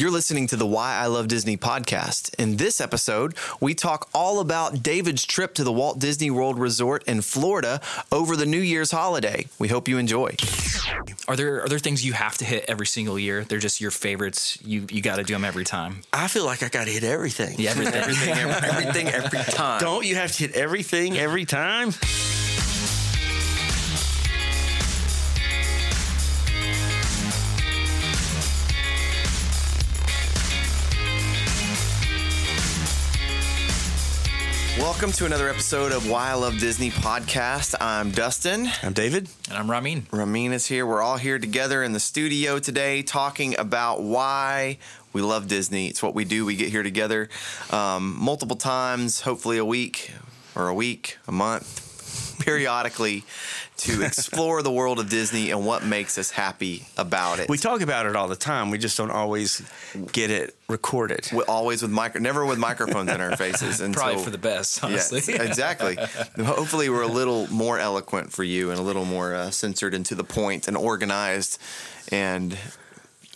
You're listening to the Why I Love Disney podcast. In this episode, we talk all about David's trip to the Walt Disney World Resort in Florida over the New Year's holiday. We hope you enjoy. Are there are there things you have to hit every single year? They're just your favorites. You you got to do them every time. I feel like I got to hit everything. Yeah, everything. Everything, every, everything, every time. Don't you have to hit everything every time? Welcome to another episode of Why I Love Disney podcast. I'm Dustin. I'm David. And I'm Ramin. Ramin is here. We're all here together in the studio today talking about why we love Disney. It's what we do. We get here together um, multiple times, hopefully a week or a week, a month, periodically to explore the world of Disney and what makes us happy about it. We talk about it all the time. We just don't always get it recorded. We- always with micro, never with microphones in our faces, and Probably so- for the best, honestly. Yes, exactly. Hopefully, we're a little more eloquent for you and a little more uh, censored and to the point and organized and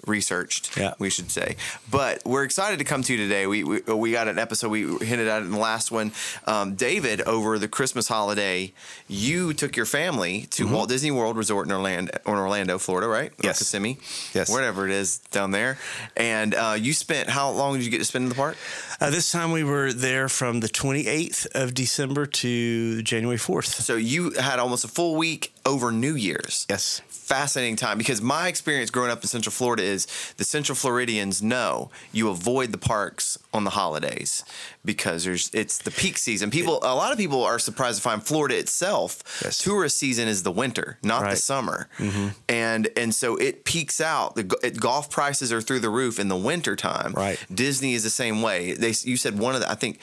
researched. Yeah. we should say. But we're excited to come to you today. We we, we got an episode. We hinted at it in the last one. Um, David, over the Christmas holiday, you took your family to Walt Disney World Resort in Orlando, in Orlando, Florida, right? Or Mm-hmm. Yes. Kissimmee. Yes. Whatever it is down there. And uh, you spent how long did you get to spend in the park? Uh, this time we were there from the 28th of December to January 4th. So you had almost a full week over New Year's. Yes. Fascinating time because my experience growing up in Central Florida is the Central Floridians know you avoid the parks on the holidays because there's it's the peak season. People, a lot of people are surprised to find Florida itself. Yes. Tourist season is the winter, not the Right. summer, mm-hmm. and and so it peaks out. The it, golf prices are through the roof in the winter time. Right. Disney is the same way. They you said one of the I think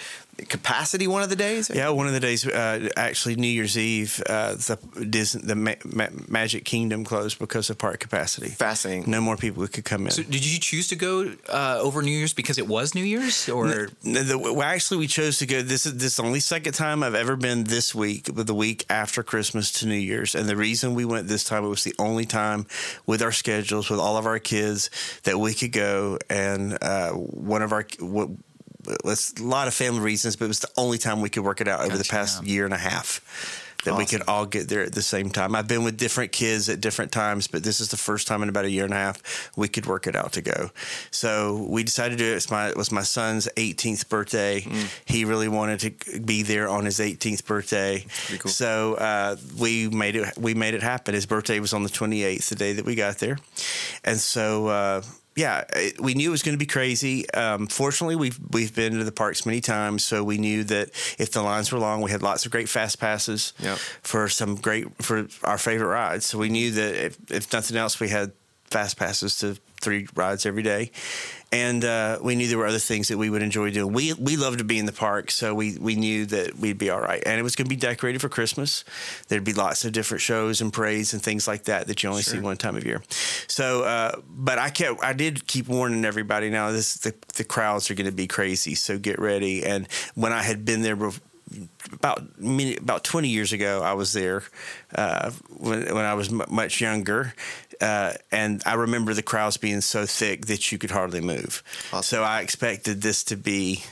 capacity one of the days. Yeah, one of the days, uh, actually New Year's Eve, uh, the Disney, the Ma- Ma- Magic Kingdom closed because of park capacity. Fascinating. No more people could come in. So did you choose to go uh, over New Year's because it was New Year's, or No, the, well, actually, we chose to go. This is this is the only second time I've ever been this week, but the week after Christmas to New Year's. And the reason we went this time, it was the only time with our schedules, with all of our kids, that we could go. And uh, one of our what, it's a lot of family reasons, but it was the only time we could work it out over the past year and a half. That we could all get there at the same time. I've been with different kids at different times, but this is the first time in about a year and a half we could work it out to go. So we decided to do it. It's my, it was my son's 18th birthday. Mm. He really wanted to be there on his 18th birthday. cool. So uh, we made it. We made it happen. His birthday was on the 28th, the day that we got there, and so. Uh, yeah, it, we knew it was going to be crazy. Um, fortunately, we've we've been to the parks many times, so we knew that if the lines were long, we had lots of great fast passes Yep. for some great for our favorite rides. So we knew that if, if nothing else, we had fast passes to three rides every day, and uh, we knew there were other things that we would enjoy doing. We we love to be in the park, so we we knew that we'd be all right, and it was going to be decorated for Christmas. There'd be lots of different shows and parades and things like that that you only see one time of year. So, uh, but I kept I did keep warning everybody. Now this the the crowds are going to be crazy, so get ready. And when I had been there. About about 20 years ago, I was there uh, when, when I was m- much younger. Uh, and I remember the crowds being so thick that you could hardly move. Awesome. So I expected this to be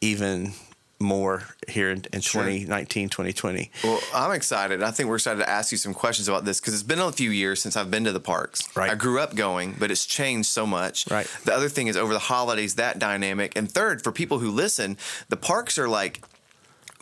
even more here in, in Sure. 2019, 2020. Well, I'm excited. I think we're excited to ask you some questions about this because it's been a few years since I've been to the parks. Right. I grew up going, but it's changed so much. Right. The other thing is over the holidays, that dynamic. And third, for people who listen, the parks are like,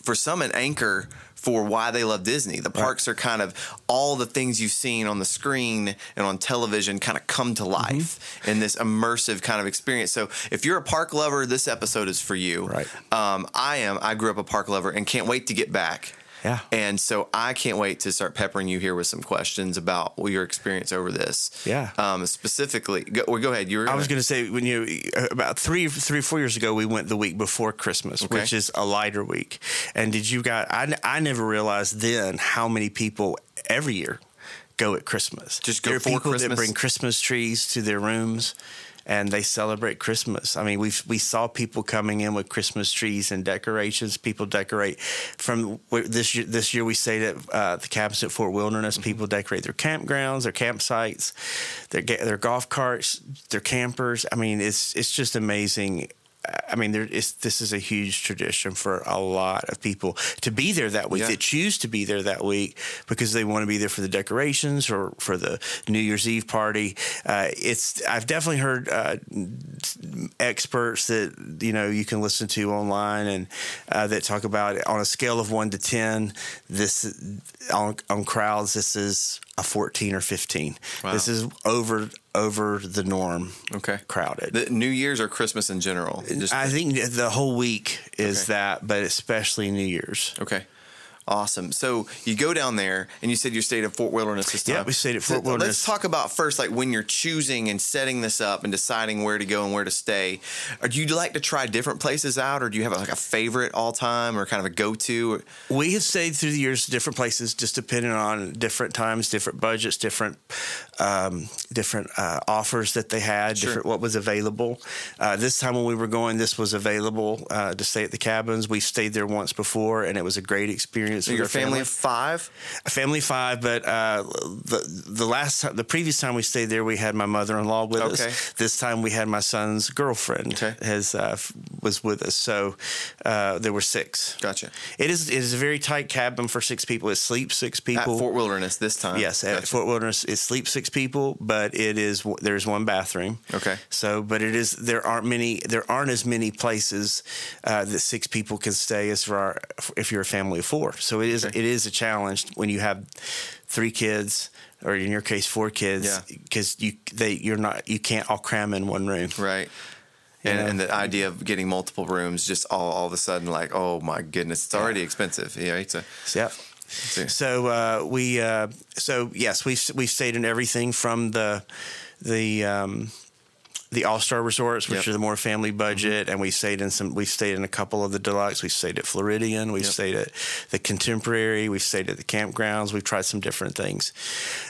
for some, an anchor for why they love Disney. The parks are kind of all the things you've seen on the screen and on television kind of come to life in this immersive kind of experience. So if you're a park lover, this episode is for you. Right. Um, I am. I grew up a park lover and can't wait to get back. Yeah. And so I can't wait to start peppering you here with some questions about your experience over this. Yeah. Um, specifically, go, well, go ahead. You were I was going to say when you about three three four years ago we went the week before Christmas, Okay. which is a lighter week. And did you guys? I I never realized then how many people every year go at Christmas. Just go there are people Christmas? that bring Christmas trees to their rooms. And they celebrate Christmas. I mean, we we saw people coming in with Christmas trees and decorations. People decorate from this year. This year we stayed at uh, the cabins at Fort Wilderness. Mm-hmm. People decorate their campgrounds, their campsites, their their golf carts, their campers. I mean, it's it's just amazing I mean, there is this is a huge tradition for a lot of people to be there that week. Yeah. They choose to be there that week because they want to be there for the decorations or for the New Year's Eve party. Uh, it's I've definitely heard uh, experts that you know you can listen to online and uh, that talk about on a scale of one to ten. This on, on crowds, this is a 14 or 15. Wow. This is over over the norm. Okay. Crowded. The New Year's or Christmas in general? Just I think the whole week is okay. that, but especially New Year's. Okay. Awesome. So you go down there, and you said you stayed at Fort Wilderness this time. Yeah, we stayed at Fort so Wilderness. Let's talk about first, like when you're choosing and setting this up and deciding where to go and where to stay. Or do you like to try different places out, or do you have like a favorite all time, or kind of a go to? We have stayed through the years different places, just depending on different times, different budgets, different um, different uh, offers that they had, sure. different what was available. Uh, this time when we were going, this was available uh, to stay at the cabins. We stayed there once before, and it was a great experience experience. So your family, family, of five? A family of five, but uh, the the last time, the previous time we stayed there, we had my mother in law with okay. us. This time we had my son's girlfriend okay. has uh, was with us, so uh, there were six. Gotcha. It is it is a very tight cabin for six people. It sleeps six people. At Fort Wilderness this time. Yes, gotcha. at Fort Wilderness it sleeps six people, but it is there's one bathroom. Okay. So, but it is there aren't many there aren't as many places uh, that six people can stay as for our, if you're a family of four. So it is okay. it is a challenge when you have three kids or in your case four kids because yeah. you they you're not you can't all cram in one room. Right. And, and, the idea of getting multiple rooms just all, all of a sudden like oh my goodness it's already yeah. expensive yeah it's a yeah so uh, we uh, so yes we we stayed in everything from the the um, the All Star Resorts, which yep. are the more family budget, mm-hmm. and we stayed in some. We stayed in a couple of the deluxe. We stayed at Floridian. We yep. stayed at the Contemporary. We stayed at the campgrounds. We've tried some different things,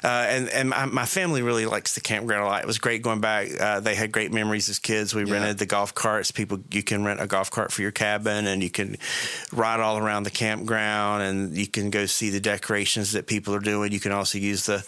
uh, and and my, my, family really likes the campground a lot. It was great going back. Uh, they had great memories as kids. We yeah. rented the golf carts. People, you can rent a golf cart for your cabin, and you can ride all around the campground, and you can go see the decorations that people are doing. You can also use the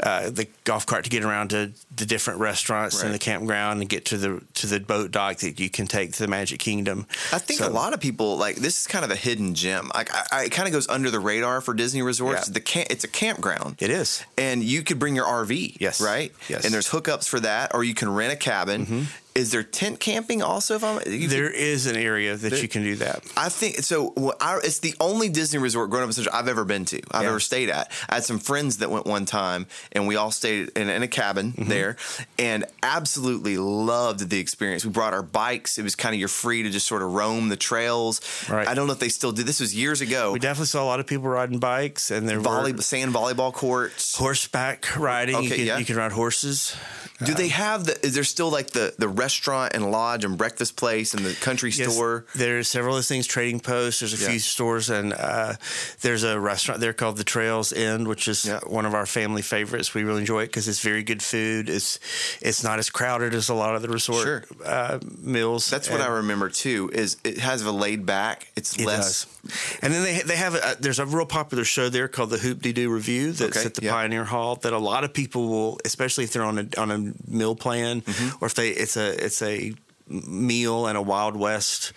uh, the golf cart to get around to the different restaurants right. in the campground and get to the to the boat dock that you can take to the Magic Kingdom. I think so, a lot of people like this is kind of a hidden gem. Like I, I, it kind of goes under the radar for Disney resorts. Yeah. The camp, it's a campground. It is, and you could bring your RV. Yes, right. Yes, and there's hookups for that, or you can rent a cabin. Mm-hmm is there tent camping also? If I'm, there is an area that there, you can do that. I think so. Well, I, it's the only Disney resort growing up in Central I've ever been to. I've yeah. ever stayed at. I had some friends that went one time, and we all stayed in, in a cabin mm-hmm. there, and absolutely loved the experience. We brought our bikes. It was kind of you're free to just sort of roam the trails. Right. I don't know if they still do. This was years ago. We definitely saw a lot of people riding bikes, and there Volley, were sand volleyball courts, horseback riding. Okay, you, can, yeah. you can ride horses. Do they have the? Is there still like the the restaurant and lodge and breakfast place and the country yes, store? There's several of those things. Trading Post. There's a yeah. few stores and uh, there's a restaurant there called the Trails End, which is yeah. one of our family favorites. We really enjoy it because it's very good food. It's it's not as crowded as a lot of the resort sure. uh, meals. That's and what I remember too. Is it has a laid back. It's it less. Does. And then they they have a, there's a real popular show there called the Hoop-Dee-Doo Revue that's okay. at the yeah. Pioneer Hall that a lot of people will, especially if they're on a on a meal plan mm-hmm. or if they it's a it's a meal and a Wild West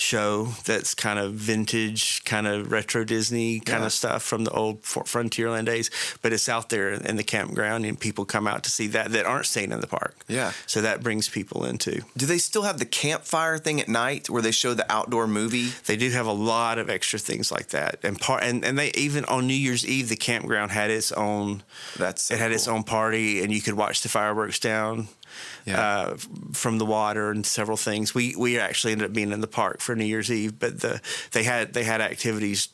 show that's kind of vintage, kind of retro Disney kind yeah. of stuff from the old Frontierland days. But it's out there in the campground, and people come out to see that that aren't staying in the park. Yeah. So that brings people into. Do they still have the campfire thing at night where they show the outdoor movie? They do have a lot of extra things like that, and part and, and they even on New Year's Eve the campground had its own. That's so it had cool. its own party, and you could watch the fireworks down yeah. uh, from the water and several things. We we actually ended up being in the park for New Year's Eve, but the they had they had activities.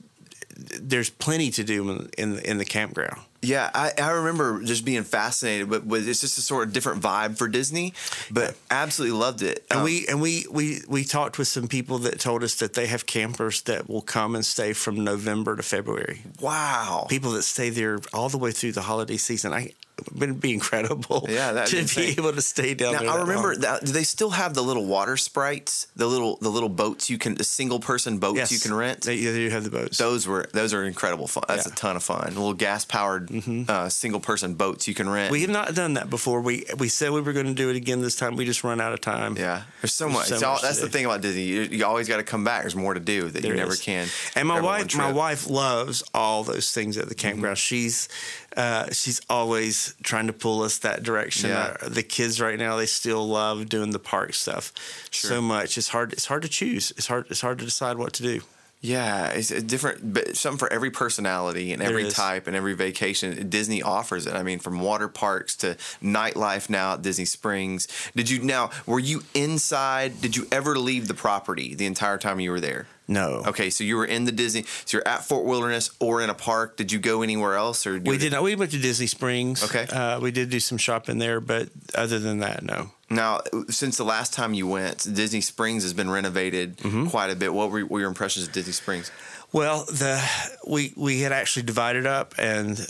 There's plenty to do in in, in the campground. Yeah, I, I remember just being fascinated, but, but it's just a sort of different vibe for Disney. But absolutely loved it. And um, we and we, we we talked with some people that told us that they have campers that will come and stay from November to February. Wow, people that stay there all the way through the holiday season. I would be incredible. Yeah, that'd to be insane. able to stay down there. Now there. I remember long. that. Do they still have the little water sprites? The little the little boats you can the single person boats Yes, you can rent. They, yeah, they do have the boats. those were those are incredible fun. That's Yeah. a ton of fun. Little gas powered uh, single person boats you can rent. we have not done that before. We we said we were going to do it again this time. We just run out of time. yeah, there's so There's much. so It's much that's the thing about Disney. You, you always got to come back. There's more to do that There you never is. can. And my wife, my wife loves all those things at the campground. She's uh, she's always trying to pull us that direction. Yeah. Uh, the kids right now, they still love doing the park stuff so much. It's hard. It's hard to choose. It's hard. It's hard to decide what to do. Yeah, it's a different, but something for every personality and every type and every vacation. Disney offers it. I mean, from water parks to nightlife now at Disney Springs. Did you now? Were you inside? Did you ever leave the property the entire time you were there? No. Okay, so you were in the Disney. So you're at Fort Wilderness or in a park. Did you go anywhere else, or We did not. We went to Disney Springs. Okay. Uh, we did do some shopping there, but other than that, no. Now, since the last time you went, Disney Springs has been renovated Mm-hmm. quite a bit. What were, were your impressions of Disney Springs? Well, the we we had actually divided up, and th-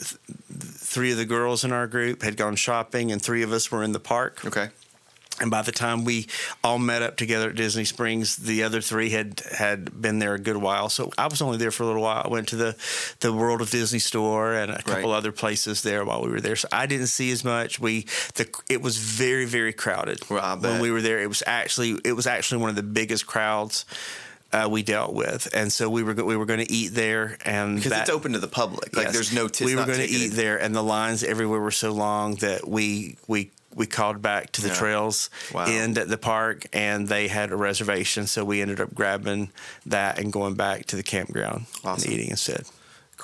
three of the girls in our group had gone shopping, and three of us were in the park. Okay. And by the time we all met up together at Disney Springs, the other three had had been there a good while. So I was only there for a little while. I went to the the World of Disney store and a couple Right. other places there while we were there. So I didn't see as much. We the it was very very crowded Well, when we were there. It was actually it was actually one of the biggest crowds. Uh, we dealt with, and so we were go- we were going to eat there, and Because that, it's open to the public. Like Yes. there's no. T- we were going to eat there, and the lines everywhere were so long that we we we called back to the Yeah. trails Wow. end at the park, and they had a reservation, so we ended up grabbing that and going back to the campground Awesome. and eating instead.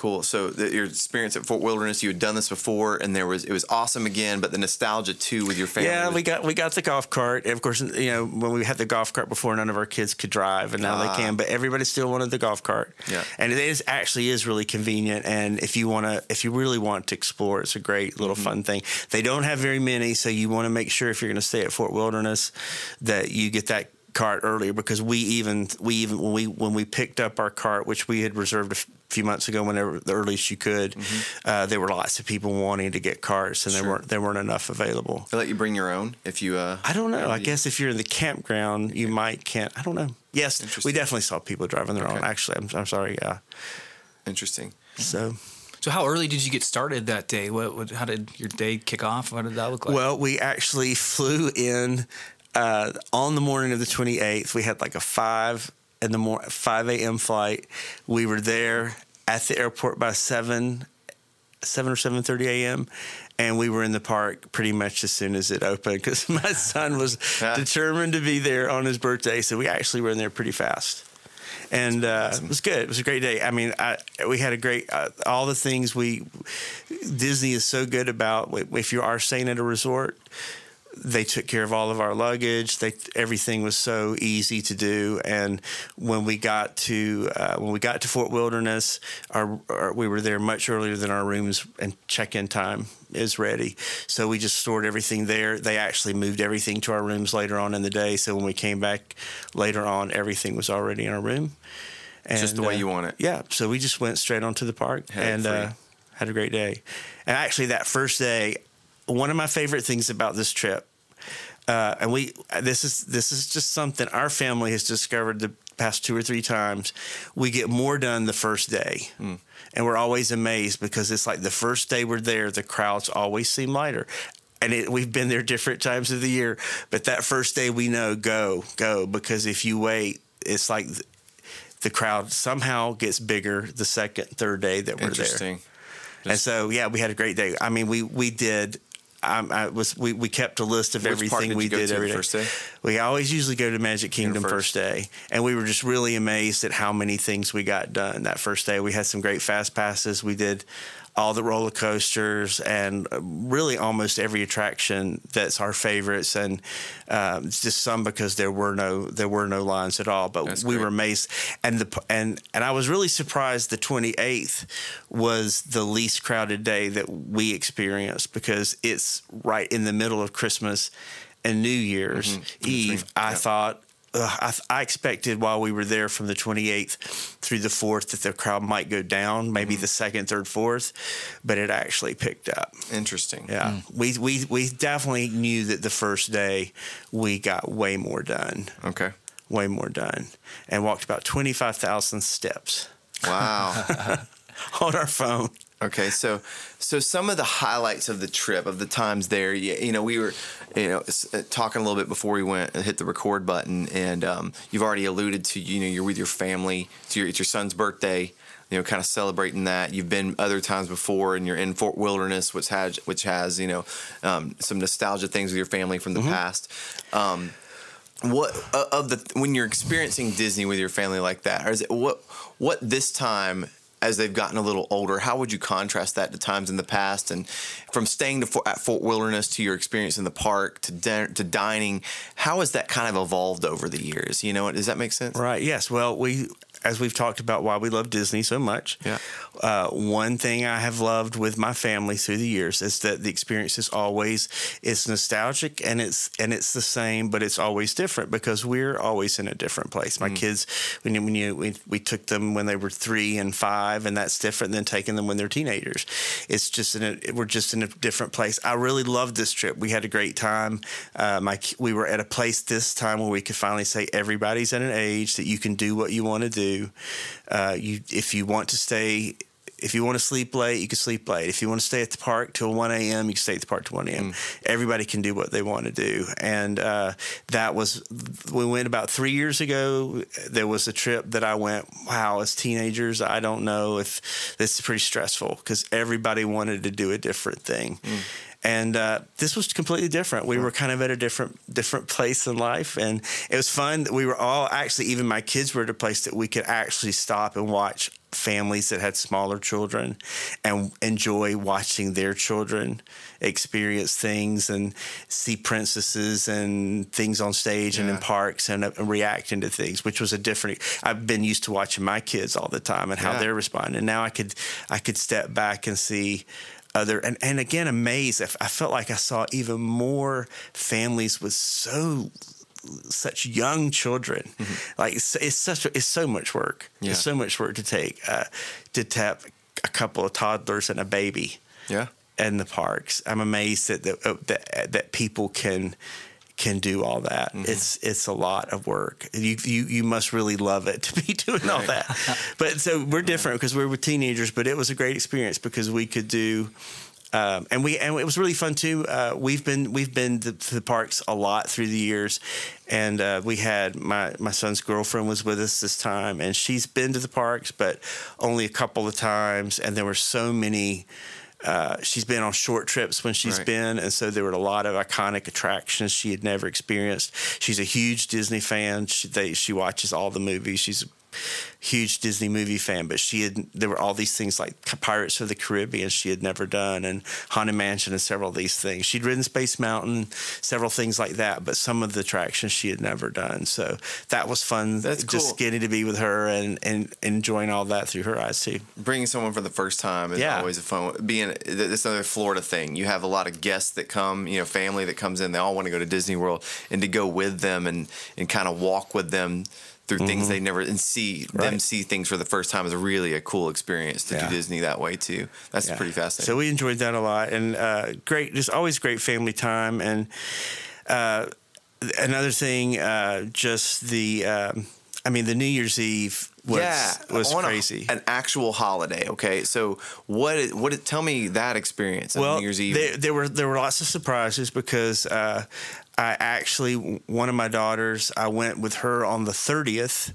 Cool. So the, your experience at Fort Wilderness, you had done this before, and there was it was awesome again. But the nostalgia too with your family. Yeah, was- we got we got the golf cart. And of course, you know when we had the golf cart before, none of our kids could drive, and now Ah. they can. But everybody still wanted the golf cart. Yeah. and it is actually is really convenient. And if you want to, if you really want to explore, it's a great little Mm-hmm. fun thing. They don't have very many, so you want to make sure if you're going to stay at Fort Wilderness that you get that cart earlier because we even we even when we when we picked up our cart which we had reserved a f- few months ago whenever the earliest you could uh, there were lots of people wanting to get carts and there Mm-hmm. Weren't there weren't enough available They let you bring your own if you. uh I don't know. I you- guess if you're in the campground, you might can't. I don't know. Yes, we definitely saw people driving their own. Actually, I'm, I'm sorry. Yeah. Interesting. So, So how early did you get started that day? What, what how did your day kick off? What did that look like? well, we actually flew in uh, on the morning of the 28th. We had like a five in the mor- 5 a.m. flight. We were there at the airport by seven, seven or 7:30 a.m. And we were in the park pretty much as soon as it opened because my son was Yeah. determined to be there on his birthday. So we actually were in there pretty fast. and uh, it was good. It was a great day. I mean, I, we had a great uh, all the things we Disney is so good about. If you are staying at a resort, they took care of all of our luggage. They everything was so easy to do. And when we got to uh, when we got to Fort Wilderness, our, our we were there much earlier than our rooms and check in time is ready. So we just stored everything there. They actually moved everything to our rooms later on in the day. So when we came back later on, everything was already in our room. And, Just the way uh, you want it. Yeah. So we just went straight onto the park it and uh, had a great day. And actually, that first day, one of my favorite things about this trip, uh, and we this is this is just something our family has discovered the past two or three times. We get more done the first day. Hmm. And we're always amazed because it's like the first day we're there, the crowds always seem lighter. And it, we've been there different times of the year, but that first day we know go, go, because if you wait, it's like th- the crowd somehow gets bigger the second, third day that we're there. Interesting. And so, yeah, we had a great day. I mean, we we did. Um, I was we, we kept a list of Which everything we did every day. first day? We always usually go to Magic Kingdom first. first day, and we were just really amazed at how many things we got done that first day. We had some great fast passes. We did all the roller coasters and uh, really almost every attraction that's our favorites, and um, just some because there were no there were no lines at all. But That's we great. were amazed, and the and and I was really surprised. The twenty eighth was the least crowded day that we experienced because it's right in the middle of Christmas and New Year's Mm-hmm. Eve. I Yeah. thought uh, I, I expected while we were there from the 28th through the 4th that the crowd might go down, maybe the second, third, fourth, but it actually picked up. Interesting. Yeah, we, we we definitely knew that the first day we got way more done, Okay. way more done, and walked about 25,000 steps Wow. on our phone. Okay, so so some of the highlights of the trip of the times there, you, you know, we were, you know, uh, talking a little bit before we went and hit the record button, and um, you've already alluded to, you know, you're with your family. It's your, it's your son's birthday. You know, kind of celebrating that. You've been other times before, and you're in Fort Wilderness, which has which has you know um, some nostalgia things with your family from the past. Um, what of the when you're experiencing Disney with your family like that, or is it what what this time as they've gotten a little older? How would you contrast that to times in the past, and from staying to at Fort Wilderness to your experience in the park to din- to dining? How has that kind of evolved over the years? You know, does that make sense? Right. Yes. Well, we, as we've talked about why we love Disney so much. Yeah. Uh, one thing I have loved with my family through the years is that the experience is always it's nostalgic and it's and it's the same, but it's always different because we're always in a different place. My kids, when you, when you we, we took them when they were three and five, and that's different than taking them when they're teenagers. It's just in a we're just in a different place. I really loved this trip. We had a great time. Uh, my we were at a place this time where we could finally say everybody's at an age that you can do what you want to do. Uh, you if you want to stay if you want to sleep late, you can sleep late. If you want to stay at the park till 1 a.m., you can stay at the park till 1 a.m. Everybody can do what they want to do. And uh, that was, we went about three years ago. There was a trip that I went, wow, as teenagers, I don't know if this is pretty stressful because everybody wanted to do a different thing. And uh, this was completely different. We were kind of at a different different place in life, and it was fun. That we were all actually, even my kids were at a place that we could actually stop and watch families that had smaller children and enjoy watching their children experience things and see princesses and things on stage and in parks and, uh, reacting to things which was a different i've been used to watching my kids all the time and how Yeah. they're responding And now i could i could step back and see other and, and again amazed I f- i felt like i saw even more families with so such young children. Like it's, it's such it's so much work. Yeah. It's so much work to take uh, to tap a couple of toddlers and a baby Yeah. in the parks. I'm amazed that that uh, that, that people can can do all that. It's it's a lot of work. You you you must really love it to be doing all that. but so we're different because we're with teenagers. But it was a great experience because we could do. Um, and we and it was really fun too. Uh, we've been we've been to, to the parks a lot through the years, and uh, we had my my son's girlfriend was with us this time, and she's been to the parks, but only a couple of times. And there were so many. Uh, she's been on short trips when she's Right. been, and so there were a lot of iconic attractions she had never experienced. She's a huge Disney fan. She they, she watches all the movies. She's huge Disney movie fan, but she had there were all these things like Pirates of the Caribbean she had never done, and Haunted Mansion, and several of these things. She'd ridden Space Mountain, several things like that, but some of the attractions she had never done. So that was fun. That's just cool. getting to be with her and and enjoying all that through her eyes too. bringing someone for the first time is Yeah. always a fun being this another florida thing you have a lot of guests that come you know family that comes in they all want to go to disney world and to go with them and and kind of walk with them through things they never and see them Mm-hmm. See things for the first time is really a cool experience to Yeah. do disney that way too that's Yeah. pretty fascinating So we enjoyed that a lot, and uh, great, just always great family time. And uh, another thing, uh, just the, um, I mean, the New Year's Eve was yeah, was on a- crazy. an actual holiday. Okay, so what? What? It, tell me that experience well, New Year's Eve. There, there were there were lots of surprises because uh, I actually one of my daughters I went with her on the thirtieth.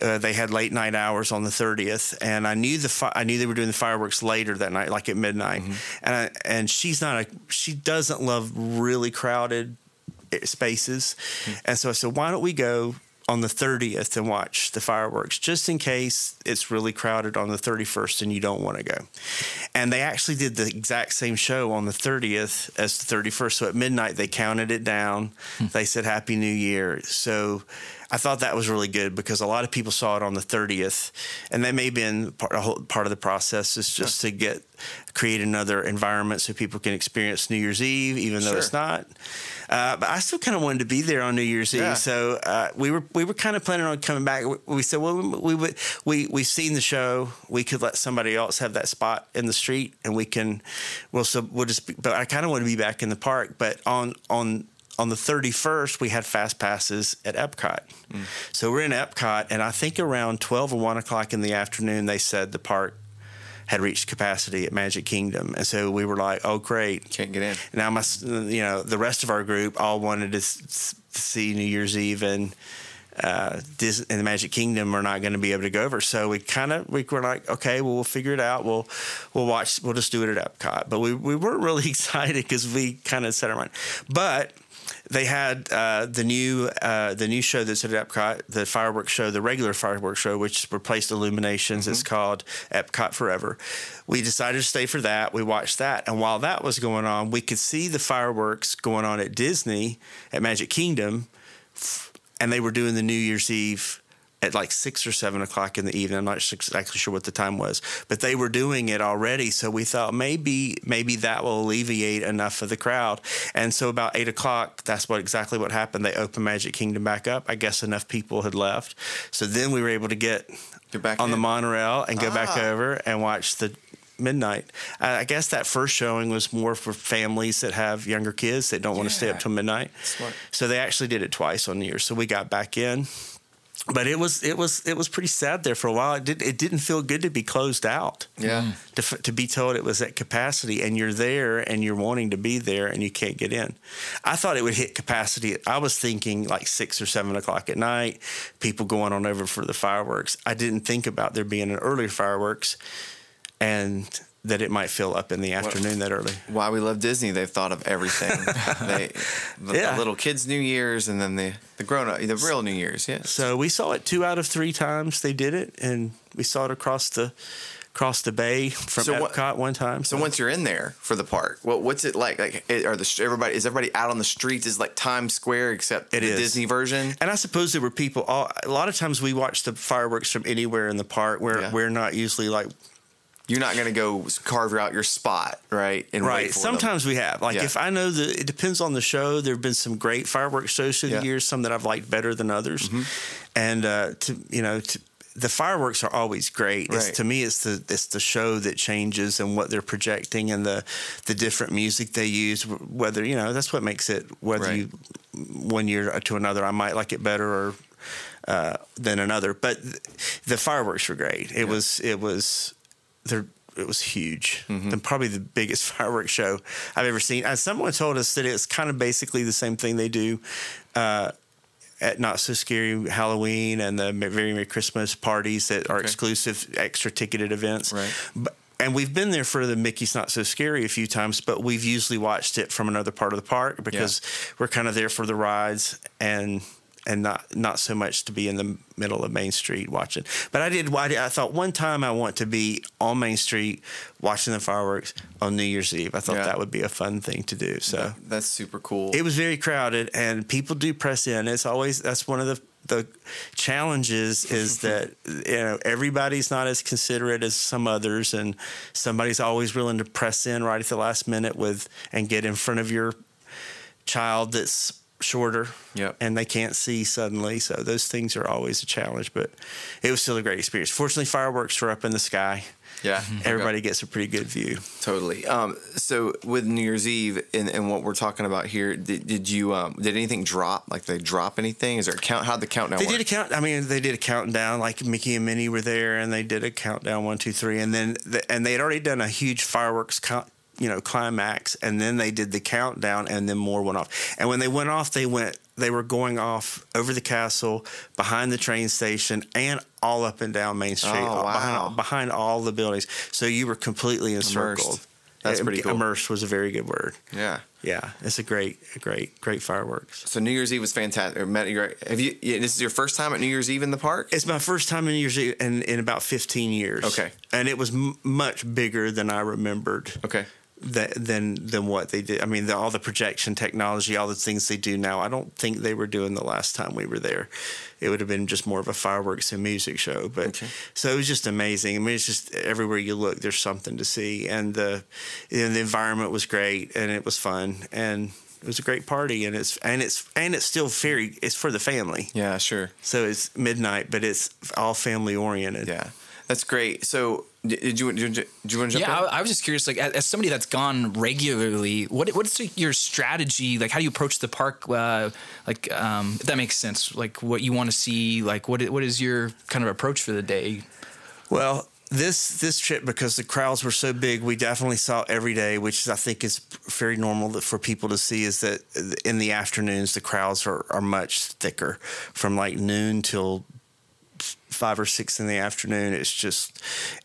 Uh, they had late night hours on the 30th, and I knew the fi- I knew they were doing the fireworks later that night, like at midnight. Mm-hmm. And I, and she's not a she doesn't love really crowded eh, spaces, Hmm. and so I said, why don't we go on the 30th and watch the fireworks just in case it's really crowded on the 31st and you don't want to go. And they actually did the exact same show on the 30th as the 31st. So at midnight, they counted it down. Hmm. They said Happy New Year. So I thought that was really good because a lot of people saw it on the 30th, and that may have been part, a whole, part of the process is just to get create another environment so people can experience New Year's Eve, even though Sure. it's not. Uh, but I still kind of wanted to be there on New Year's Yeah. Eve, so uh, we were we were kind of planning on coming back. We, we said, well, we would we we've seen the show. We could let somebody else have that spot in the street, and we can. We'll so we'll just. Be, but I kind of want to be back in the park. But on on on the 31st, we had fast passes at Epcot. So we're in Epcot, and I think around 12 or 1 o'clock in the afternoon, they said the park had reached capacity at Magic Kingdom. And so we were like, oh, great. Can't get in. Now, my, you know, the rest of our group all wanted to s- see New Year's Eve and uh, Dis- and the Magic Kingdom are not going to be able to go over. So we kind of we were like, okay, well we'll figure it out. We'll we'll watch. We'll just do it at Epcot. But we we weren't really excited because we kind of set our mind. But they had uh, the new uh, the new show that's at Epcot, the fireworks show, the regular fireworks show, which replaced Illuminations. It's called Epcot Forever. We decided to stay for that. We watched that, and while that was going on, we could see the fireworks going on at Disney at Magic Kingdom, and they were doing the New Year's Eve at like six or seven o'clock in the evening. I'm not exactly sure what the time was, but they were doing it already. So we thought maybe maybe that will alleviate enough of the crowd. And so about eight o'clock, that's what exactly what happened. They opened Magic Kingdom back up. I guess enough people had left, so then we were able to get Get back on the monorail and go back Ah. over and watch the midnight. I guess that first showing was more for families that have younger kids that don't want to stay up till midnight. Smart. So they actually did it twice on New Year's. So we got back in. But it was it was it was pretty sad there for a while. It did it didn't feel good to be closed out. Yeah. Mm. To, to be told it was at capacity and you're there and you're wanting to be there and you can't get in. I thought it would hit capacity. I was thinking like six or seven o'clock at night, people going on over for the fireworks. I didn't think about there being an earlier fireworks and that it might fill up in the afternoon that early. Why we love Disney? They've thought of everything. they, the, Yeah. the little kids' New Year's, and then the the grown up, the real New Year's. Yeah. So we saw it two out of three times they did it, and we saw it across the across the bay from So what- Epcot one time. So once you're in there for the park, what what's it like? Like, are the everybody is everybody out on the streets? Is like Times Square except It the is. Disney version? And I suppose there were people. All, a lot of times we watch the fireworks from anywhere in the park where Yeah. we're not usually like You're not going to go carve out your spot, right? And right. for them. Sometimes we have. Like Yeah. if I know that it depends on the show. There have been some great fireworks shows through Yeah. the years. Some that I've liked better than others. Mm-hmm. And uh, to you know. To, the fireworks are always great. It's, To me, it's the it's the show that changes and what they're projecting and the the different music they use. Whether you know that's what makes it. Whether Right. you one year to another, I might like it better or uh, than another. But th- the fireworks were great. It was it was they're it was huge. Mm-hmm. And probably the biggest fireworks show I've ever seen. And someone told us that it's kind of basically the same thing they do uh, at Not So Scary Halloween and the Very Merry Christmas parties that are Okay. exclusive, extra ticketed events. Right. But, and we've been there for the Mickey's Not So Scary a few times, but we've usually watched it from another part of the park because we're kind of there for the rides and and not not so much to be in the middle of Main Street watching. But I did. I, did- I thought one time I want to be on Main Street watching the fireworks on New Year's Eve. I thought Yeah. that would be a fun thing to do. So That's super cool. it was very crowded, and people do press in. It's always that's one of the the challenges is that you know everybody's not as considerate as some others, and somebody's always willing to press in right at the last minute with and get in front of your child that's shorter Yep. and they can't see suddenly so those things are always a challenge but it was still a great experience fortunately fireworks were up in the sky yeah. everybody gets a pretty good view Totally. Um, so with New Year's Eve and, and what we're talking about here, did, did you um, did anything drop? Like they drop anything? Is there a count? How'd the countdown They work? did a count. I mean, they did a countdown. Like Mickey and Minnie were there, and they did a countdown one, two, three, and then the, and they had already done a huge fireworks count. You know, climax, and then they did the countdown, and then more went off. And when they went off, they went. They were going off over the castle, behind the train station, and all up and down Main Street, Oh, wow. behind, behind all the buildings. So you were completely encircled. That's Uh, pretty cool. Immersed was a very good word. yeah. Yeah, it's a great, a great, great fireworks. So New Year's Eve was fantastic. Have you? This is your first time at New Year's Eve in the park? It's my first time in New Year's Eve in, in about 15 years. Okay. And it was m- much bigger than I remembered okay. Tha- than than what they did. I mean, the, all the projection technology, all the things they do now. I don't think they were doing the last time we were there. It would have been just more of a fireworks and music show. But Okay. so it was just amazing. I mean, it's just everywhere you look, there's something to see, and the and the environment was great, and it was fun, and it was a great party, and it's and it's and it's still very it's for the family. Yeah, sure. So it's midnight, but it's all family oriented. Yeah, that's great. So, did you, did you, did you want to jump Yeah, in? I, I was just curious. Like, as, as somebody that's gone regularly, what what's your strategy? Like, how do you approach the park? Uh, like, um, if that makes sense. Like, what you want to see? Like, what what is your kind of approach for the day? Well, this this trip because the crowds were so big, we definitely saw every day, which I think is very normal for people to see. Is that in the afternoons the crowds are, are much thicker, from like noon till five or six in the afternoon. It's just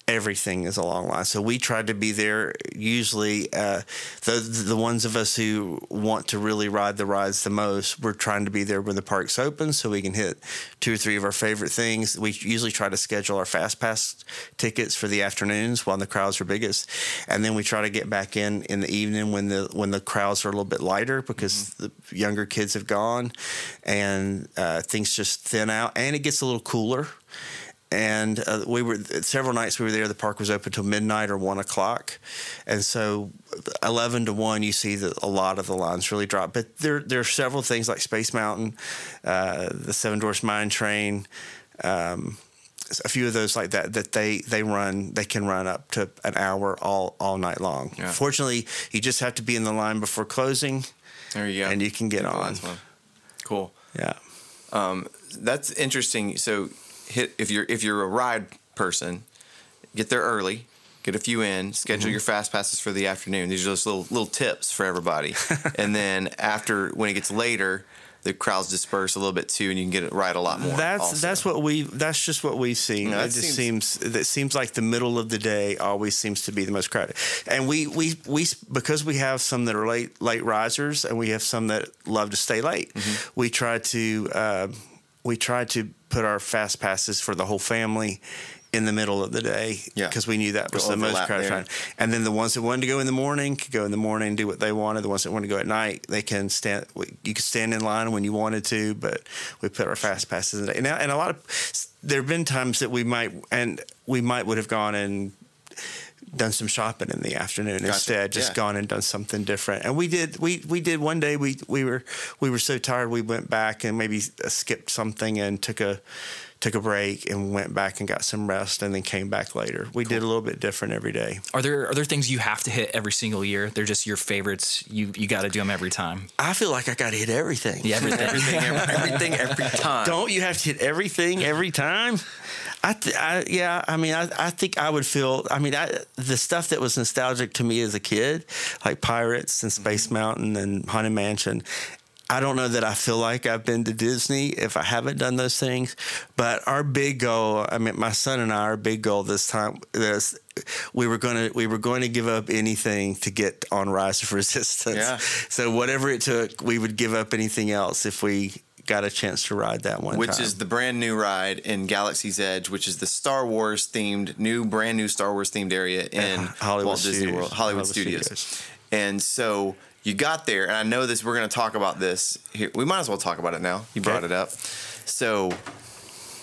everything is a long line. So we tried to be there. Usually, uh, the the ones of us who want to really ride the rides the most, we're trying to be there when the park's open, so we can hit two or three of our favorite things. We usually try to schedule our fast pass tickets for the afternoons while the crowds are biggest, and then we try to get back in in the evening when the when the crowds are a little bit lighter because the younger kids have gone, and uh, things just thin out, and it gets a little cooler and uh, we were several nights we were there. The park was open till midnight or one o'clock, and so eleven to one, you see that a lot of the lines really drop. But there there are several things like Space Mountain, uh, the Seven Dwarfs Mine Train. Um, a few of those like that that they they run they can run up to an hour all all night long. Yeah. Fortunately, you just have to be in the line before closing, there you go. and you can get on. Cool. Yeah. That's interesting. So, hit if you're if you're a ride person, get there early, get a few in, schedule Mm-hmm. your fast passes for the afternoon. These are just little little tips for everybody. and then after when it gets later, the crowds disperse a little bit too, and you can get it right a lot more. That's also. that's what we that's just what we've seen. It that just seems- seems that seems like the middle of the day always seems to be the most crowded. And we we we because we have some that are late late risers and we have some that love to stay late. Mm-hmm. We try to uh, we try to put our fast passes for the whole family in the middle of the day Yeah. because we knew that was Go the most crowded time. And then the ones that wanted to go in the morning could go in the morning and do what they wanted. The ones that wanted to go at night, they can stand. You could stand in line when you wanted to, but we put our fast passes in. And, now- and a lot of there have been times that we might and we might would have gone and done some shopping in the afternoon instead, just Yeah. gone and done something different. And we did. We we did one day. We we were we were so tired. We went back and maybe skipped something and took a took a break and went back and got some rest and then came back later. We did a little bit different every day. Are there are there things you have to hit every single year? They're just your favorites. You you got to do them every time. I feel like I got to hit everything. Yeah, everything. everything, every, everything, every time. Don't you have to hit everything every time? I, th- I yeah. I mean, I, I think I would feel. I mean, I, the stuff that was nostalgic to me as a kid, like Pirates and Space mm-hmm. Mountain and Haunted Mansion. I don't know that I feel like I've been to Disney if I haven't done those things. But our big goal, I mean, my son and I, our big goal this time is we were going to we were going to give up anything to get on Rise of Resistance. Yeah. So whatever it took, we would give up anything else if we got a chance to ride that one which time. is the brand new ride in Galaxy's Edge, which is the Star Wars themed, new, brand new Star Wars themed area in Hollywood Walt Disney World, Hollywood, Hollywood Studios. Studios. And so you got there, and I know this. We're going to talk about this here. We might as well talk about it now. You brought Okay. it up. So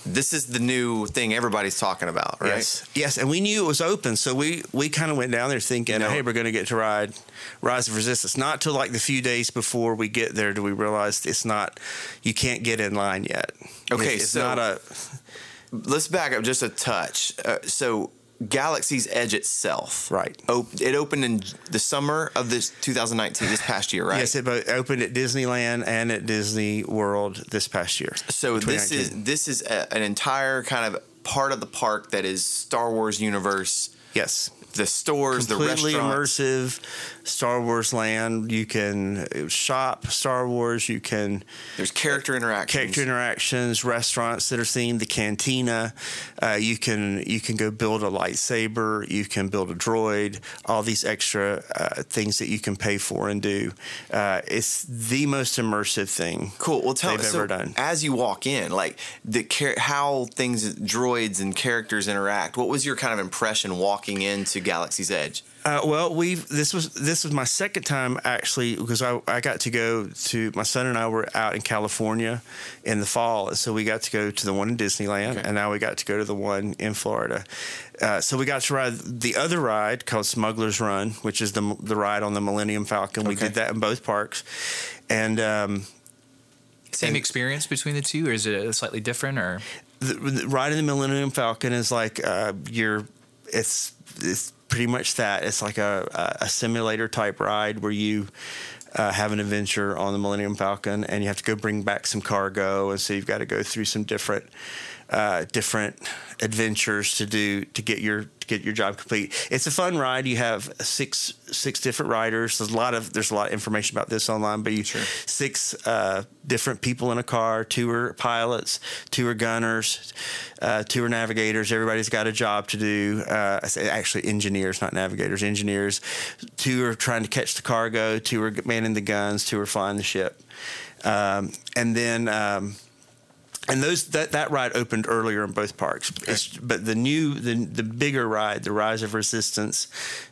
this is the new thing everybody's talking about, right? Yes, yes, and we knew it was open, so we we kind of went down there thinking, know- hey, we're going to get to ride Rise of Resistance. Not till like the few days before we get there do we realize it's not. You can't get in line yet. Okay, it's so- not a. Let's back up just a touch. Uh, so Galaxy's Edge itself, Right. Op- it opened in the summer of this 2019, this past year, right? Yes, it both opened at Disneyland and at Disney World this past year. So this is this is a, an entire kind of part of the park that is Star Wars universe. yes, The stores, the completely restaurants. immersive Star Wars land. You can shop Star Wars. You can There's character interactions. character interactions, restaurants that are themed, the cantina. Uh, you can you can go build a lightsaber. You can build a droid. All these extra uh, things that you can pay for and do. Uh, it's the most immersive thing. Cool. Well, tell they've so ever done. as you walk in, like the char- how things, droids and characters interact. What was your kind of impression walking into Galaxy's Edge? Uh, well, we this was this was my second time actually because I, I got to go to my son and I were out in California in the fall, so we got to go to the one in Disneyland, Okay. and now we got to go to the one in Florida. Uh, so we got to ride the other ride called Smuggler's Run, which is the the ride on the Millennium Falcon. We did that in both parks, and. Um, Same And- experience between the two, or is it slightly different? Or the, the riding the Millennium Falcon is like uh, you're it's it's pretty much that. It's like a a simulator type ride where you uh, have an adventure on the Millennium Falcon and you have to go bring back some cargo, and so you've got to go through some different uh, different adventures to do to get your to get your job complete. It's a fun ride. You have six six different riders. There's a lot of there's a lot of information about this online, but you six uh, different people in a car. Two are pilots, two are gunners, uh, two are navigators. Everybody's got a job to do. Uh, I say actually engineers, not navigators. Engineers. Two are trying to catch the cargo. Two are manning the guns. Two are flying the ship. Um, and then. Um, and those that, that ride opened earlier in both parks. It's, but the new the the bigger ride, the Rise of Resistance,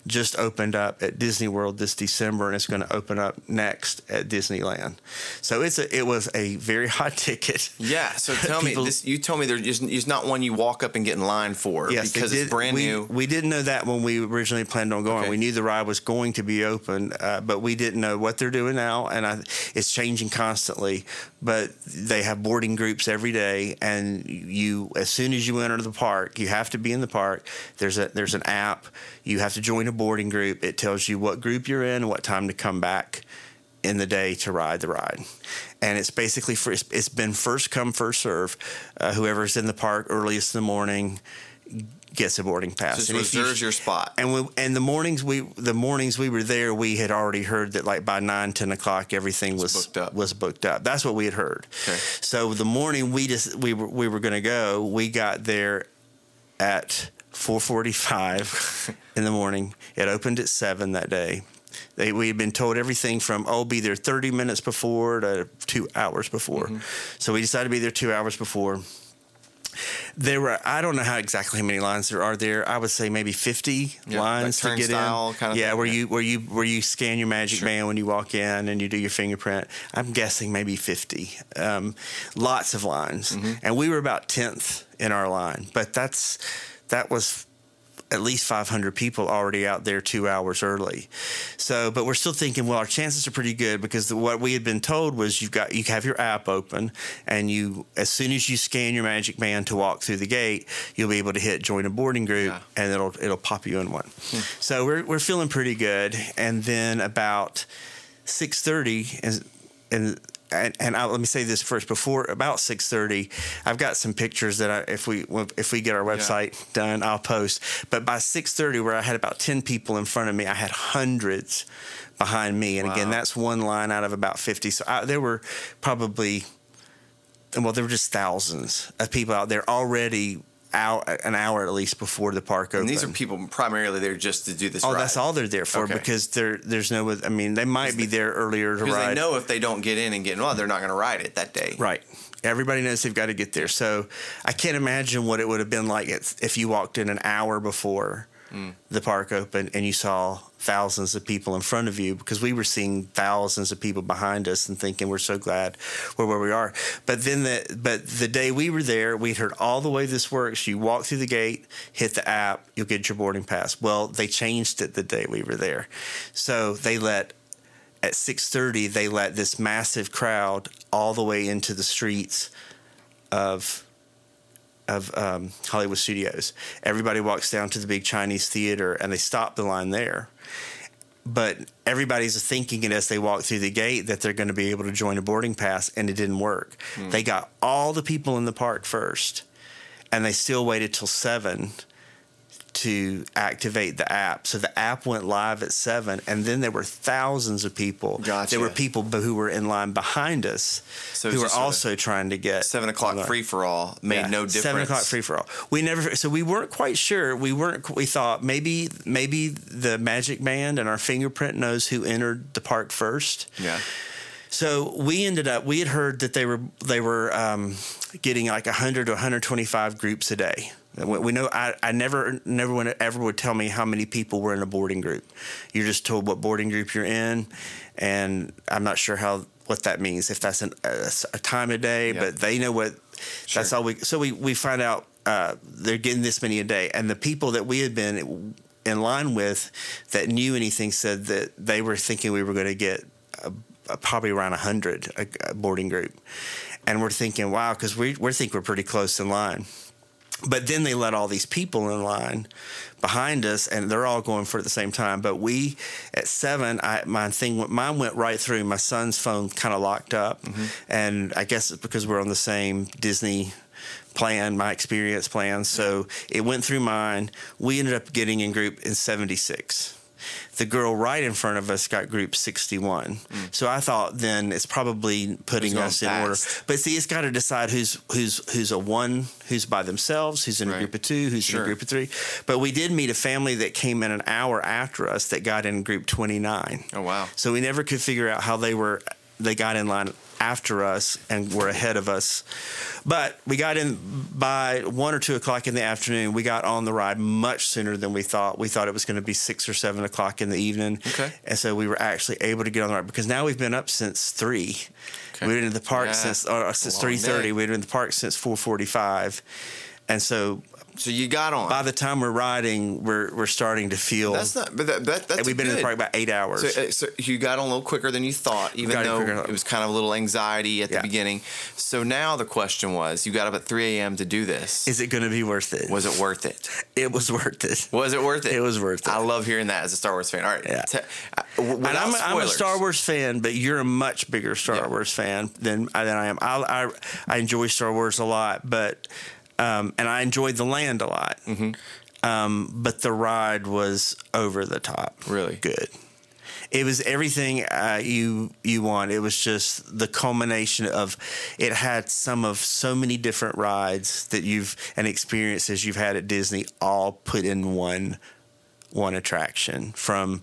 just opened up at Disney World this December, and it's going to open up next at Disneyland. So it's a it was a very hot ticket. Yeah. So tell People- me, this, you told me there's just it's not one you walk up and get in line for Yes, because did- it's brand we, new. We didn't know that when we originally planned on going. Okay. We knew the ride was going to be open, uh, but we didn't know what they're doing now, and I, it's changing constantly. But they have boarding groups every day, and you, as soon as you enter the park, you have to be in the park. There's a there's an app. You have to join a boarding group. It tells you what group you're in and what time to come back in the day to ride the ride. And it's basically for, it's, it's been first come first serve. Uh, whoever's in the park earliest in the morning gets a boarding pass. Just And if you- reserves your spot. and we, and the mornings we the mornings we were there, we had already heard that like by nine ten o'clock everything was booked up. was booked up. That's what we had heard. Okay. So the morning we just we were we were going to go, we got there at four forty five in the morning. It opened at seven that day. They, we had been told everything from oh be there 30 minutes before to two hours before mm-hmm. so we decided to be there two hours before there were I don't know how exactly how many lines there are there. I would say maybe fifty Yeah, lines like to get in. kind of yeah, thing, where yeah. you where you where you scan your magic Sure. band when you walk in and you do your fingerprint. I'm guessing maybe fifty. Um, lots of lines, Mm-hmm. and we were about tenth in our line. But that's that was at least 500 people already out there two hours early. So, but we're still thinking, well, our chances are pretty good because the, what we had been told was you've got you have your app open, and you as soon as you scan your magic band to walk through the gate, you'll be able to hit join a boarding group, Yeah. and it'll it'll pop you in one. Hmm. So we're we're feeling pretty good, and then about 6:30 and and. And, and I, let me say this first. Before about six thirty, I've got some pictures that I, if we if we get our website done, I'll post. But by six thirty, where I had about ten people in front of me, I had hundreds behind me. And again, that's one line out of about fifty. So I, there were probably, well, there were just thousands of people out there already out an hour at least before the park opens. and these are people primarily there just to do this. Oh, ride. that's all they're there for Okay. because there there's no. I mean, they might be there earlier to Because ride. they know if they don't get in and get in, well, they're not going to ride it that day. Right. Everybody knows they've got to get there. So I can't imagine what it would have been like if if you walked in an hour before the park opened and you saw thousands of people in front of you because we were seeing thousands of people behind us and thinking we're so glad we're where we are. But then the but the day we were there, we'd heard all the way this works. You walk through the gate, hit the app, you'll get your boarding pass. Well, they changed it the day we were there. So they let at 6:30 they let this massive crowd all the way into the streets of of um, Hollywood Studios. Everybody walks down to the big Chinese theater and they stop the line there. But everybody's thinking it as they walk through the gate that they're going to be able to join a boarding pass, and it didn't work. They got all the people in the park first, and they still waited till seven to activate the app. So the app went live at seven, and then there were thousands of people. Gotcha. There were people who were in line behind us So who were just sort of also trying to get Seven o'clock online. free for all made Yeah, no difference. Seven o'clock free for all. We never. So we weren't quite sure. We weren't. We thought maybe maybe the Magic Band and our fingerprint knows who entered the park first. Yeah. So we ended up. We had heard that they were they were um, getting like 100 to 125 groups a day We we know I, I never never would ever would tell me how many people were in a boarding group. You're just told what boarding group you're in, and I'm not sure how what that means if that's an, a, a time of day, Yeah. but they know what. That's all we. So we we find out uh, they're getting this many a day, and the people that we had been in line with that knew anything said that they were thinking we were going to get a, a, probably around hundred a, a boarding group, and we're thinking, wow, because we we think we're pretty close in line. But then they let all these people in line behind us, and they're all going for it at the same time. But we, at seven, I, my thing, mine went right through. My son's phone kind of locked up, mm-hmm. and I guess it's because we're on the same Disney plan, my experience plan. So it went through mine. We ended up getting in group in seventy six. The girl right in front of us got group 61. So I thought then it's probably putting us in order. But see, it's got to decide who's who's who's a one, who's by themselves, who's in a group of two, who's in a group of three. But we did meet a family that came in an hour after us that got in group 29. Oh wow. So we never could figure out how they were they got in line after us and were ahead of us. But we got in by one or two o'clock in the afternoon. We got on the ride much sooner than we thought. We thought it was going to be six or seven o'clock in the evening. Okay. And so we were actually able to get on the ride because now we've been up since three. Okay. We've been in the park Yeah. since uh, since three thirty. We've been in the park since four forty five. And so So you got on. by the time we're riding, we're we're starting to feel. that's not. But that, that, that's and we've been in the park about eight hours. So, uh, so you got on a little quicker than you thought, even though it was kind of a little anxiety at the Yeah. beginning. So now the question was, you got up at 3 a.m. to do this. Is it going to be worth it? was it worth it? It was worth it. Was it worth it? It was worth it. I love hearing that as a Star Wars fan. All right. Yeah. Te- uh, And I'm a, I'm a. Star Wars fan, but you're a much bigger Star Yeah. Wars fan than than I am. I, I I enjoy Star Wars a lot, but um, and I enjoyed the land a lot. Mm-hmm. Um, but the ride was over the top. Really? good. It was everything uh, you you want. It was just the culmination of. It had some of so many different rides that you've and experiences you've had at Disney, all put in one one attraction from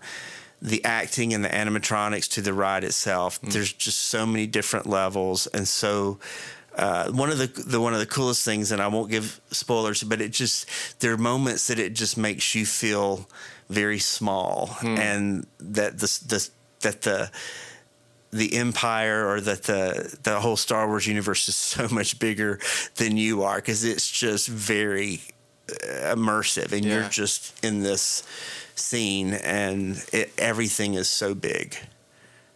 the acting and the animatronics to the ride itself. There's just so many different levels, and so uh, one of the the one of the coolest things, and I won't give spoilers, but it just there are moments that it just makes you feel very small, and that the the that the the empire or that the the whole Star Wars universe is so much bigger than you are because it's just very uh, immersive and Yeah. you're just in this scene and it, everything is so big.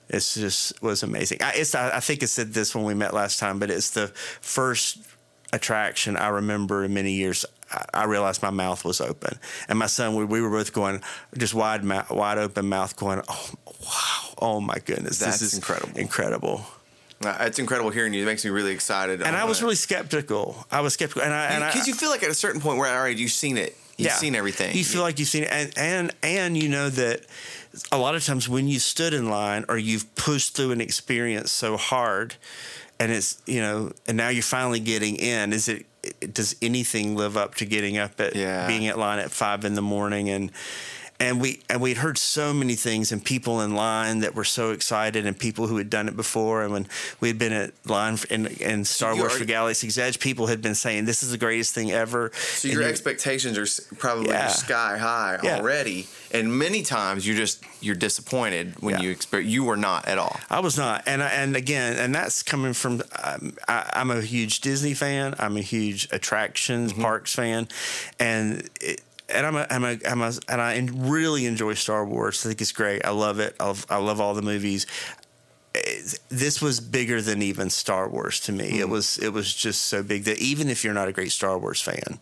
It's just was amazing. I, it's I, I think I said this when we met last time, but it's the first attraction I remember in many years. I, I realized my mouth was open, and my son we, we were both going just wide mouth, wide open mouth, going, "Oh wow, oh my goodness, That's this is incredible. incredible." Uh, It's incredible hearing you. It makes me really excited. And I was really skeptical. I was skeptical, and I and I, because you feel like at a certain point where all right, you've seen it, you've seen everything. You feel like you've seen it, and and and you know that a lot of times when you stood in line or you've pushed through an experience so hard, and it's you know, and now you're finally getting in. Is it? Does anything live up to getting up at Yeah. being at line at five in the morning and? And we and we'd heard so many things and people in line that were so excited and people who had done it before and when we had been at line in, in Star you Wars for Galaxy's Edge, people had been saying this is the greatest thing ever. So And your expectations are probably Yeah. sky high Yeah. already, and many times you just you're disappointed when Yeah. you expect you were not at all. I was not, and I, and again, and that's coming from. Um, I, I'm a huge Disney fan. I'm a huge attractions parks fan, and it, and I'm a, I'm a I'm a and I really enjoy Star Wars. I think it's great. I love it. I love, I love all the movies. This was bigger than even Star Wars to me. It hmm. was it was just so big that even if you're not a great Star Wars fan,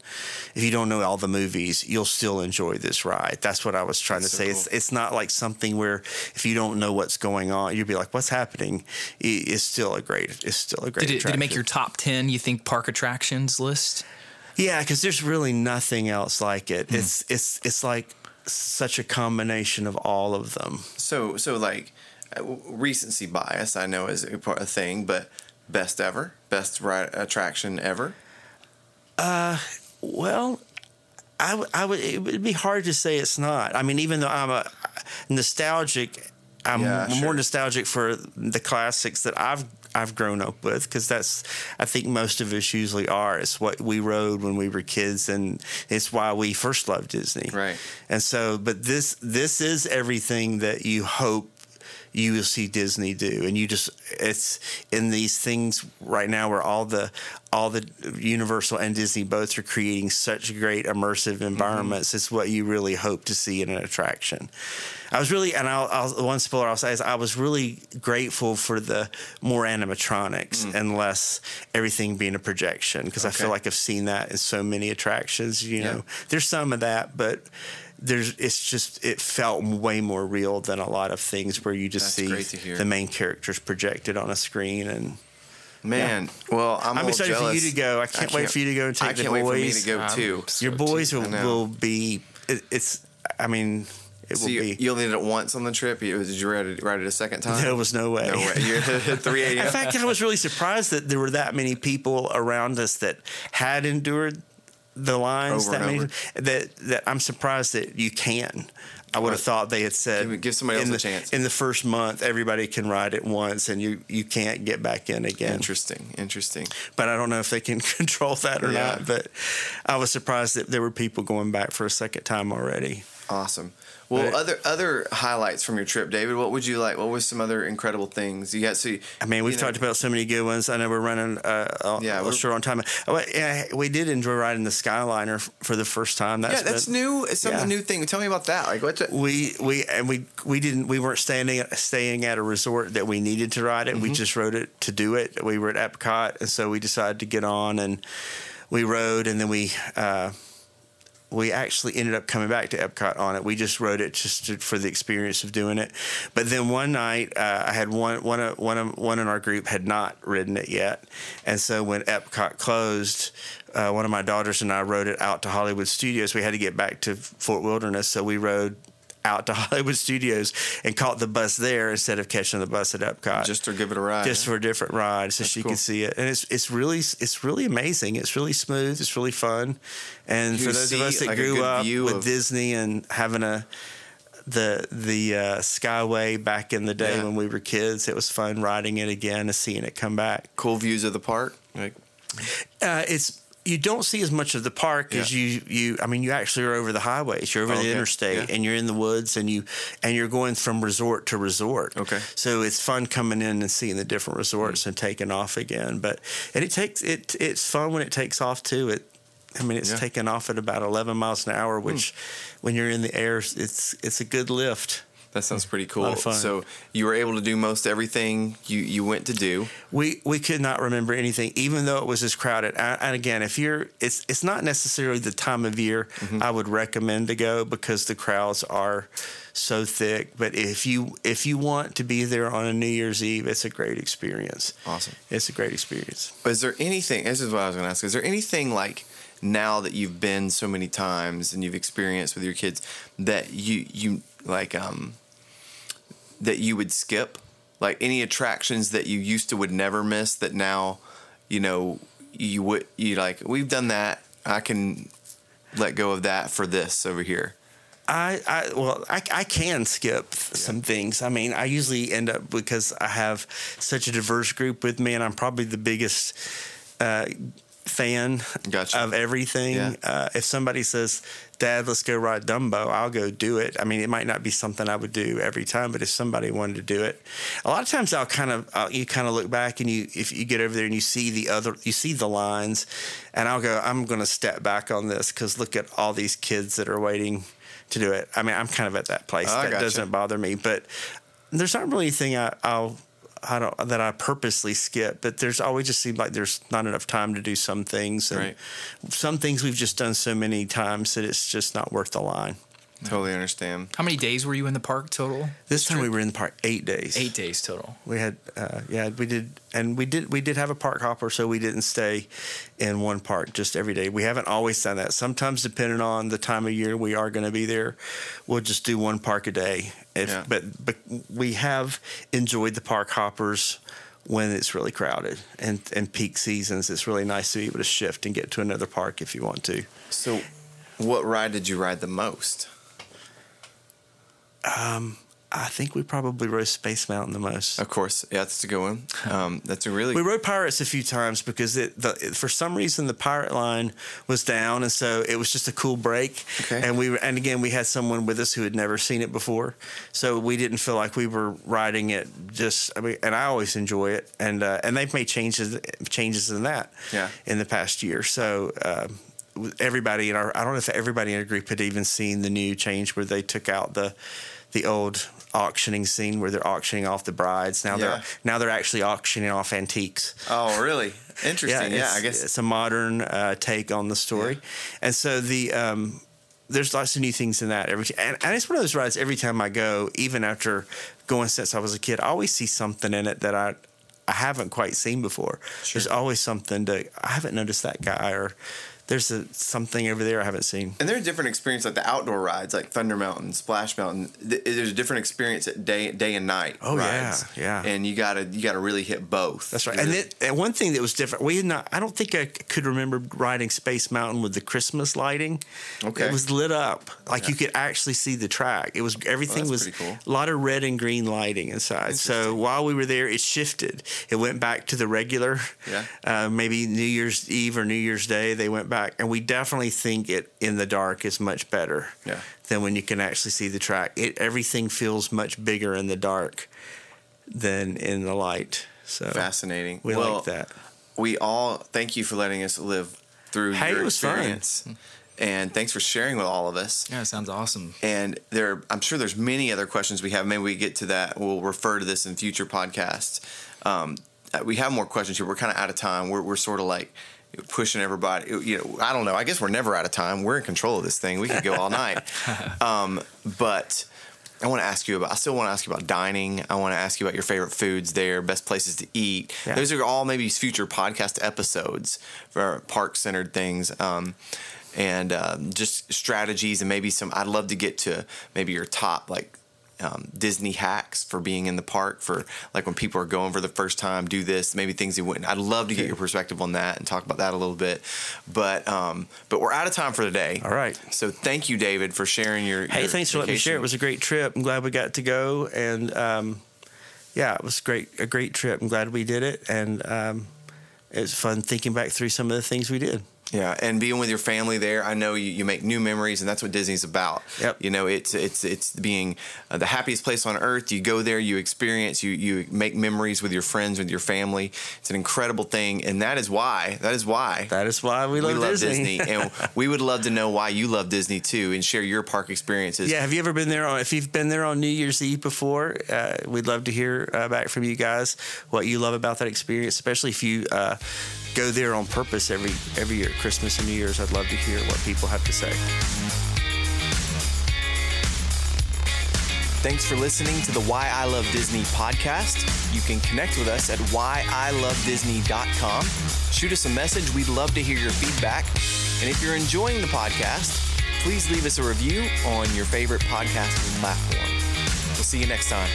if you don't know all the movies, you'll still enjoy this ride. That's what I was trying That's to so say. It's cool. it's not like something where if you don't know what's going on, you'd be like, "What's happening?" It's still a great. It's still a great. Did it, did it make your top 10, you think, park attractions list? Yeah, because there's really nothing else like it. Hmm. It's it's it's like such a combination of all of them. So so like uh, recency bias, I know is a, part- a thing, but best ever, best ride attraction ever. Uh, Well, I, w- I would. It would be hard to say it's not. I mean, even though I'm a nostalgic, I'm Yeah, more nostalgic for the classics that I've I've grown up with because that's I think most of us usually are. It's what we rode when we were kids, and it's why we first loved Disney. Right. And so, but this this is everything that you hope you will see Disney do, and you just it's in these things right now where all the all the Universal and Disney both are creating such great immersive environments. Mm-hmm. It's what you really hope to see in an attraction. I was really, and I'll, I'll one spoiler I'll say is I was really grateful for the more animatronics mm. and less everything being a projection because okay. I feel like I've seen that in so many attractions. You know, there's some of that, but there's it's just it felt way more real than a lot of things where you just That's see the main characters projected on a screen and Man, yeah. well, I'm, I'm excited jealous. for you to go. I can't, I can't, wait for you to go and take I can't the boys. Wait for me to go too. Your boys will, will be. It, it's. I mean, it so will you, be. You only did it once on the trip. Did you ride it, ride it a second time? There was no way. No way. You're at 3 a.m. In fact, I was really surprised that there were that many people around us that had endured the lines over that many that that I'm surprised that you can. I would have thought they had said give, give somebody else the, a chance. In the first month, everybody can ride it once, and you you can't get back in again. Interesting, interesting. But I don't know if they can control that or Yeah. not. But I was surprised that there were people going back for a second time already. Awesome. Well, But- other other highlights from your trip, David. What would you like? What was some other incredible things you got? So, I mean, we've you know, talked about so many good ones. I know we're running uh, Yeah, a we're- short on time. Oh, yeah, we did enjoy riding the Skyliner f- for the first time. That's Yeah, that's been- new. It's something yeah. new thing. Tell me about that. Like, what's it? We we and we we didn't we weren't standing staying at a resort that we needed to ride it. Mm-hmm. We just rode it to do it. We were at Epcot, and so we decided to get on and we rode, and then we. Uh, we actually ended up coming back to Epcot on it. We just rode it just to, for the experience of doing it. But then one night, uh, I had one one one one in our group had not ridden it yet, and so when Epcot closed, uh, one of my daughters and I rode it out to Hollywood Studios. We had to get back to Fort Wilderness, so we rode out to Hollywood Studios and caught the bus there instead of catching the bus at Epcot Just to give it a ride. just for a different ride, so That's she cool. could see it. And it's it's really it's really amazing. It's really smooth. It's really fun. And You for those of us that like, grew up with of- Disney and having a the the uh, Skyway back in the day Yeah. when we were kids, it was fun riding it again and seeing it come back. cool views of the park. Like, Uh, it's you don't see as much of the park as you you. I mean, you actually are over the highways. You're over the interstate, Yeah. and you're in the woods, and you and you're going from resort to resort. Okay. So it's fun coming in and seeing the different resorts and taking off again. But and it takes it. It's fun when it takes off too. It. I mean, it's Yeah. taking off at about 11 miles an hour, hmm. which, when you're in the air, it's it's a good lift. That sounds pretty cool. lot of fun. So you were able to do most everything you you went to do. we we could not remember anything, even though it was as crowded. And and again, if you're, it's it's not necessarily the time of year Mm-hmm. I would recommend to go because the crowds are so thick. But if you if you want to be there on a New Year's Eve, it's a great experience. Awesome. It's a great experience. Is there anything? This is what I was going to ask. Is there anything like now that you've been so many times and you've experienced with your kids that you you like um that you would skip? Like any attractions that you used to would never miss that now, you know, you would you like we've done that. I can let go of that for this over here. I, I well, I, I can skip some things. I mean, I usually end up because I have such a diverse group with me, and I'm probably the biggest uh, fan Gotcha. of everything. Yeah. Uh, if somebody says, "Dad, let's go ride Dumbo," I'll go do it. I mean, it might not be something I would do every time, but if somebody wanted to do it, a lot of times I'll kind of I'll, you kind of look back and you if you get over there and you see the other you see the lines, and I'll go, I'm going to step back on this because look at all these kids that are waiting to do it. I mean, I'm kind of at that place. Oh, I that gotcha. doesn't bother me, but there's not really anything I, I'll. I don't that I purposely skip, but there's always just seemed like there's not enough time to do some things, and Right. some things we've just done so many times that it's just not worth the line. Totally understand. How many days were you in the park total? This time we were in the park eight days. Eight days total. We had, uh, yeah, we did, and we did, we did have a park hopper, so we didn't stay in one park just every day. We haven't always done that. Sometimes, depending on the time of year we are going to be there, we'll just do one park a day. If, Yeah. but, but we have enjoyed the park hoppers when it's really crowded and and peak seasons. It's really nice to be able to shift and get to another park if you want to. So, what ride did you ride the most? I think we probably rode Space Mountain the most. Of course, yeah, that's a good one. Um, that's a really We rode Pirates a few times because it, the, it, for some reason the pirate line was down, and so it was just a cool break. Okay. And we were, and again we had someone with us who had never seen it before, so we didn't feel like we were riding it. Just I mean, and I always enjoy it, and uh, and they've made changes changes in that Yeah. in the past year. So. Um, everybody in our I don't know if everybody in our group had even seen the new change where they took out the the old auctioning scene where they're auctioning off the brides. Now Yeah. they're now they're actually auctioning off antiques. Oh, really? Interesting. Yeah, it's, I guess. it's a modern uh, take on the story, and so the um, there's lots of new things in that. Every and, and it's one of those rides. Every time I go, even after going since I was a kid, I always see something in it that I I haven't quite seen before. There's always something to I haven't noticed that guy or there's a, something over there I haven't seen. And there's different experience like the outdoor rides, like Thunder Mountain, Splash Mountain. There's a different experience at day day and night. Oh, yeah, rides. yeah. And you gotta you gotta really hit both. That's right. And, it, and one thing that was different, we had not. I don't think I could remember riding Space Mountain with the Christmas lighting. Okay. it was lit up, like you could actually see the track. It was everything that's was cool. a lot of red and green lighting inside. So while we were there, it shifted. It went back to the regular. Yeah. Uh, maybe New Year's Eve or New Year's Day, they went back, and we definitely think it in the dark is much better. Yeah. Than when you can actually see the track. It everything feels much bigger in the dark than in the light. So fascinating. we well, like that. We all thank you for letting us live through Hey, your it was fun. experience. And thanks for sharing with all of us. Yeah, it sounds awesome. And there, I'm sure there's many other questions we have. Maybe we get to that. We'll refer to this in future podcasts. Um, uh, we have more questions here. We're kind of out of time. We're, we're sort of like pushing everybody. You know, I don't know. I guess we're never out of time. We're in control of this thing. We could go all night. Um, but I want to ask you about. I still want to ask you about dining. I want to ask you about your favorite foods there, best places to eat. Yeah. Those are all maybe future podcast episodes for park centered things. Um, and um, just strategies and maybe some. I'd love to get to maybe your top like um, Disney hacks for being in the park for like when people are going for the first time. Do this maybe things you wouldn't. I'd love to get your perspective on that and talk about that a little bit. But um, but we're out of time for today. All right. So thank you, David, for sharing your. Hey, your thanks for letting me share. It was a great trip. I'm glad we got to go, and um, yeah, it was great. A great trip. I'm glad we did it, and um, it was fun thinking back through some of the things we did. Yeah, and being with your family there, I know you, you make new memories, and that's what Disney's about. Yep. You know, it's it's it's being uh, the happiest place on earth. You go there, you experience, you you make memories with your friends, with your family. It's an incredible thing, and that is why that is why That is why we love, we love Disney. Disney, and we would love to know why you love Disney too, and share your park experiences. yeah, have you ever been there on? If you've been there on New Year's Eve before, uh, we'd love to hear uh, back from you guys what you love about that experience, especially if you uh, go there on purpose every every year, Christmas and New Year's. I'd love to hear what people have to say. Thanks for listening to the Why I Love Disney podcast. You can connect with us at whyilovedisney.com. Shoot us a message. We'd love to hear your feedback. And if you're enjoying the podcast, please leave us a review on your favorite podcasting platform. We'll see you next time.